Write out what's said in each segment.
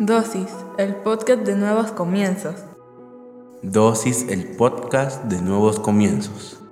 Dosis, el podcast de nuevos comienzos. Dosis, el podcast de nuevos comienzos.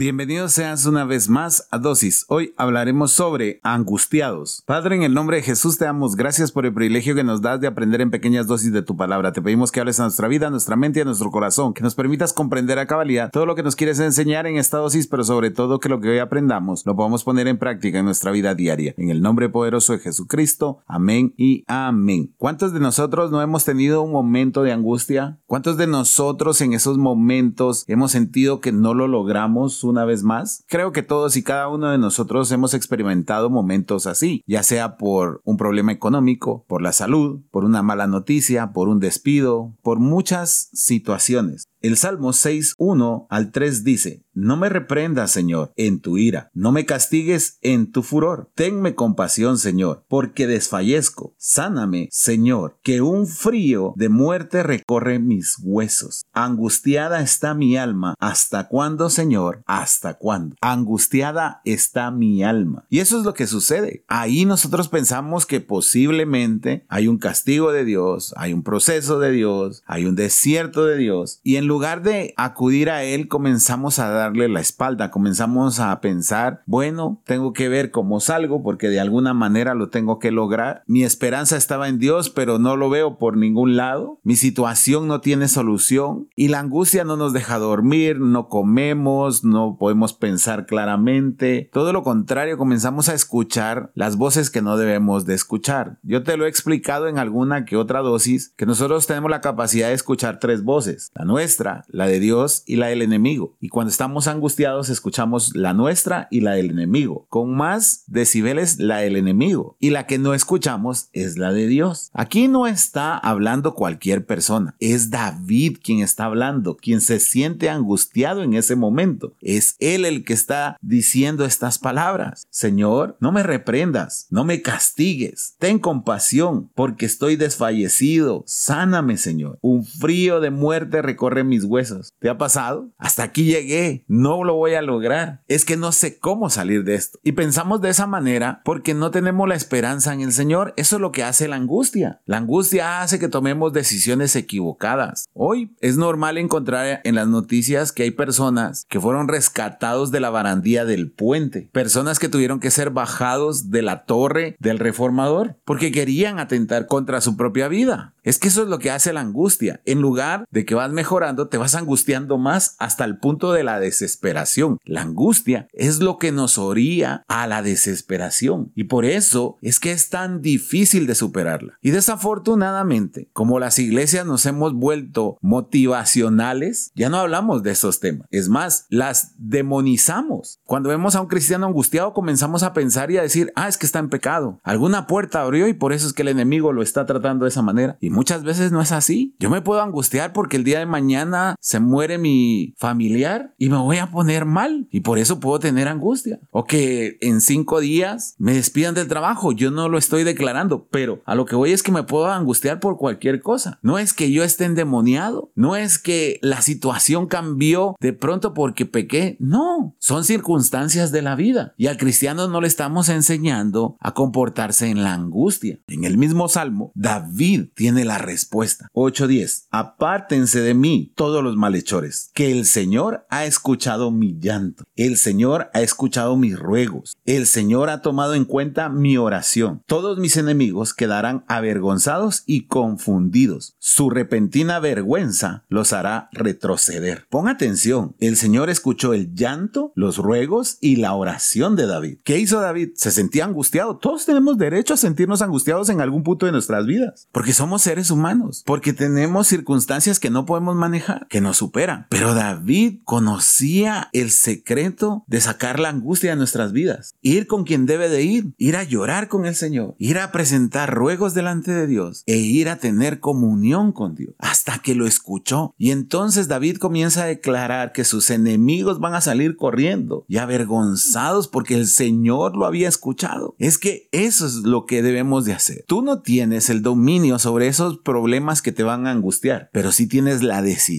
Bienvenidos seas una vez más a Dosis. Hoy hablaremos sobre angustiados. Padre, en el nombre de Jesús te damos gracias por el privilegio que nos das de aprender en pequeñas dosis de tu palabra. Te pedimos que hables a nuestra vida, a nuestra mente y a nuestro corazón, que nos permitas comprender a cabalidad todo lo que nos quieres enseñar en esta dosis, pero sobre todo que lo que hoy aprendamos lo podamos poner en práctica en nuestra vida diaria. En el nombre poderoso de Jesucristo. Amén y amén. ¿Cuántos de nosotros no hemos tenido un momento de angustia? ¿Cuántos de nosotros en esos momentos hemos sentido que no lo logramos? Una vez más? Creo que todos y cada uno de nosotros hemos experimentado momentos así, ya sea por un problema económico, por la salud, por una mala noticia, por un despido, por muchas situaciones. El Salmo 6, 1 al 3 dice, No me reprendas, Señor, en tu ira, no me castigues en tu furor. Tenme compasión, Señor, porque desfallezco. Sáname, Señor, que un frío de muerte recorre mis huesos. Angustiada está mi alma. ¿Hasta cuándo, Señor? ¿Hasta cuándo? Angustiada está mi alma. Y eso es lo que sucede. Ahí nosotros pensamos que posiblemente hay un castigo de Dios, hay un proceso de Dios, hay un desierto de Dios, y en lugar de acudir a Él, comenzamos a darle la espalda, comenzamos a pensar, bueno, tengo que ver cómo salgo porque de alguna manera lo tengo que lograr. Mi esperanza estaba en Dios, pero no lo veo por ningún lado. Mi situación no tiene solución y la angustia no nos deja dormir, no comemos, no podemos pensar claramente. Todo lo contrario, comenzamos a escuchar las voces que no debemos de escuchar. Yo te lo he explicado en alguna que otra dosis que nosotros tenemos la capacidad de escuchar tres voces, la nuestra, la de Dios y la del enemigo. Y cuando estamos angustiados escuchamos la nuestra y la del enemigo. Con más decibeles la del enemigo. Y la que no escuchamos es la de Dios. Aquí no está hablando cualquier persona. Es David quien está hablando, quien se siente angustiado en ese momento. Es él el que está diciendo estas palabras. Señor, no me reprendas, no me castigues. Ten compasión porque estoy desfallecido. Sáname, Señor. Un frío de muerte recorre mis huesos. ¿Te ha pasado? Hasta aquí llegué, no lo voy a lograr. Es que no sé cómo salir de esto. Y pensamos de esa manera porque no tenemos la esperanza en el Señor. Eso es lo que hace la angustia. La angustia hace que tomemos decisiones equivocadas. Hoy es normal encontrar en las noticias que hay personas que fueron rescatados de la barandilla del puente. Personas que tuvieron que ser bajados de la torre del reformador porque querían atentar contra su propia vida. Es que eso es lo que hace la angustia. En lugar de que vas mejorando, te vas angustiando más hasta el punto de la desesperación. La angustia es lo que nos oría a la desesperación y por eso es que es tan difícil de superarla. Y desafortunadamente, como las iglesias nos hemos vuelto motivacionales, ya no hablamos de esos temas. Es más, las demonizamos. Cuando vemos a un cristiano angustiado, comenzamos a pensar y a decir, ah, es que está en pecado. Alguna puerta abrió y por eso es que el enemigo lo está tratando de esa manera. Y muchas veces no es así. Yo me puedo angustiar porque el día de mañana se muere mi familiar y me voy a poner mal y por eso puedo tener angustia. O que en cinco días me despidan del trabajo. Yo no lo estoy declarando, pero a lo que voy es que me puedo angustiar por cualquier cosa. No es que yo esté endemoniado, no es que la situación cambió de pronto porque pequé. No, son circunstancias de la vida y al cristiano no le estamos enseñando a comportarse en la angustia. En el mismo salmo, David tiene la respuesta. 8:10. Apártense de mí todos los malhechores, que el Señor ha escuchado mi llanto, el Señor ha escuchado mis ruegos, el Señor ha tomado en cuenta mi oración. Todos mis enemigos quedarán avergonzados y confundidos. Su repentina vergüenza los hará retroceder. Pon atención, el Señor escuchó el llanto, los ruegos y la oración de David. ¿Qué hizo David? Se sentía angustiado. Todos tenemos derecho a sentirnos angustiados en algún punto de nuestras vidas, porque somos seres humanos, porque tenemos circunstancias que no podemos manejar que nos superan. Pero David conocía el secreto de sacar la angustia de nuestras vidas. Ir con quien debe de ir, ir a llorar con el Señor, ir a presentar ruegos delante de Dios e ir a tener comunión con Dios hasta que lo escuchó. Y entonces David comienza a declarar que sus enemigos van a salir corriendo y avergonzados porque el Señor lo había escuchado. Es que eso es lo que debemos de hacer. Tú no tienes el dominio sobre esos problemas que te van a angustiar, pero sí tienes la decisión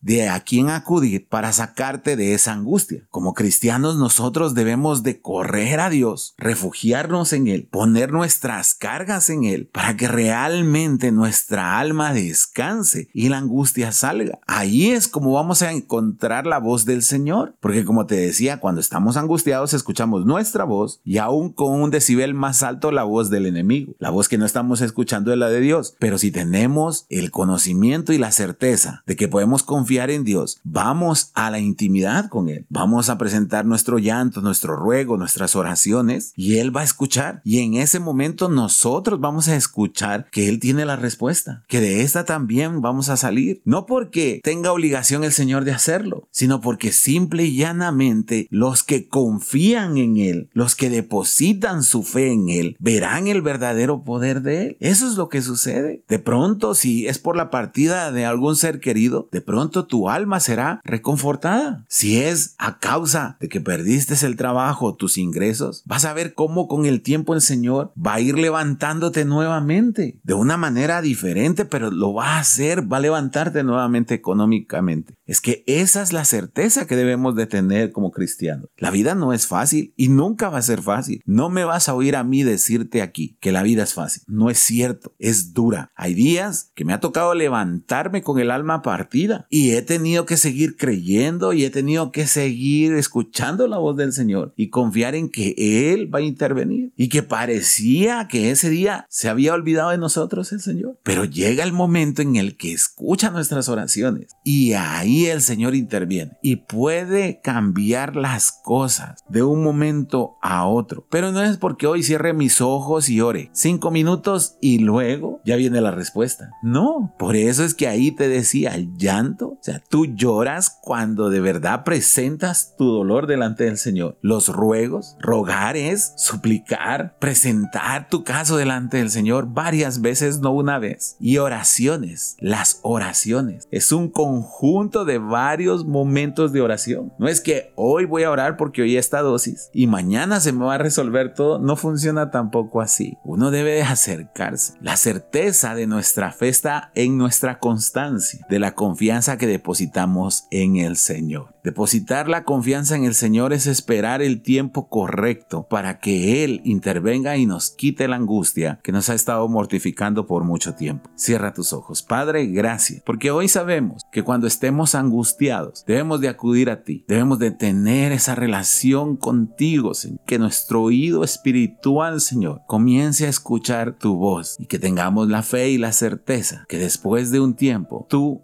de a quién acudir para sacarte de esa angustia. Como cristianos nosotros debemos de correr a Dios, refugiarnos en Él, poner nuestras cargas en Él, para que realmente nuestra alma descanse y la angustia salga. Ahí es como vamos a encontrar la voz del Señor, porque como te decía, cuando estamos angustiados escuchamos nuestra voz y aún con un decibel más alto la voz del enemigo. La voz que no estamos escuchando es la de Dios, pero si tenemos el conocimiento y la certeza de que podemos confiar en Dios, vamos a la intimidad con Él, vamos a presentar nuestro llanto, nuestro ruego, nuestras oraciones y Él va a escuchar. Y en ese momento nosotros vamos a escuchar que Él tiene la respuesta, que de esta también vamos a salir. No porque tenga obligación el Señor de hacerlo, sino porque simple y llanamente los que confían en Él, los que depositan su fe en Él, verán el verdadero poder de Él. Eso es lo que sucede. De pronto, si es por la partida de algún ser querido, de pronto tu alma será reconfortada. Si es a causa de que perdiste el trabajo, tus ingresos, vas a ver cómo con el tiempo el Señor va a ir levantándote nuevamente de una manera diferente, pero lo va a hacer, va a levantarte nuevamente económicamente. Es que esa es la certeza que debemos de tener como cristianos. La vida no es fácil y nunca va a ser fácil. No me vas a oír a mí decirte aquí que la vida es fácil. No es cierto, es dura. Hay días que me ha tocado levantarme con el alma partida y he tenido que seguir creyendo y he tenido que seguir escuchando la voz del Señor y confiar en que Él va a intervenir y que parecía que ese día se había olvidado de nosotros el Señor. Pero llega el momento en el que escucha nuestras oraciones y ahí el Señor interviene y puede cambiar las cosas de un momento a otro. Pero no es porque hoy cierre mis ojos y ore cinco minutos y luego ya viene la respuesta. No, por eso es que ahí te decía llanto. O sea, tú lloras cuando de verdad presentas tu dolor delante del Señor. Los ruegos, rogar es suplicar, presentar tu caso delante del Señor varias veces, no una vez. Y oraciones, las oraciones. Es un conjunto de varios momentos de oración. No es que hoy voy a orar porque hoy esta dosis y mañana se me va a resolver todo. No funciona tampoco así. Uno debe de acercarse. La certeza de nuestra fe está en nuestra constancia, de la confianza que depositamos en el Señor. Depositar la confianza en el Señor es esperar el tiempo correcto para que Él intervenga y nos quite la angustia que nos ha estado mortificando por mucho tiempo. Cierra tus ojos. Padre, gracias, porque hoy sabemos que cuando estemos angustiados debemos de acudir a ti, debemos de tener esa relación contigo, Señor, que nuestro oído espiritual, Señor, comience a escuchar tu voz y que tengamos la fe y la certeza que después de un tiempo tú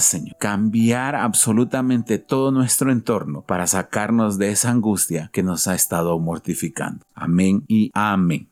Señor, cambiar absolutamente todo nuestro entorno para sacarnos de esa angustia que nos ha estado mortificando. Amén y amén.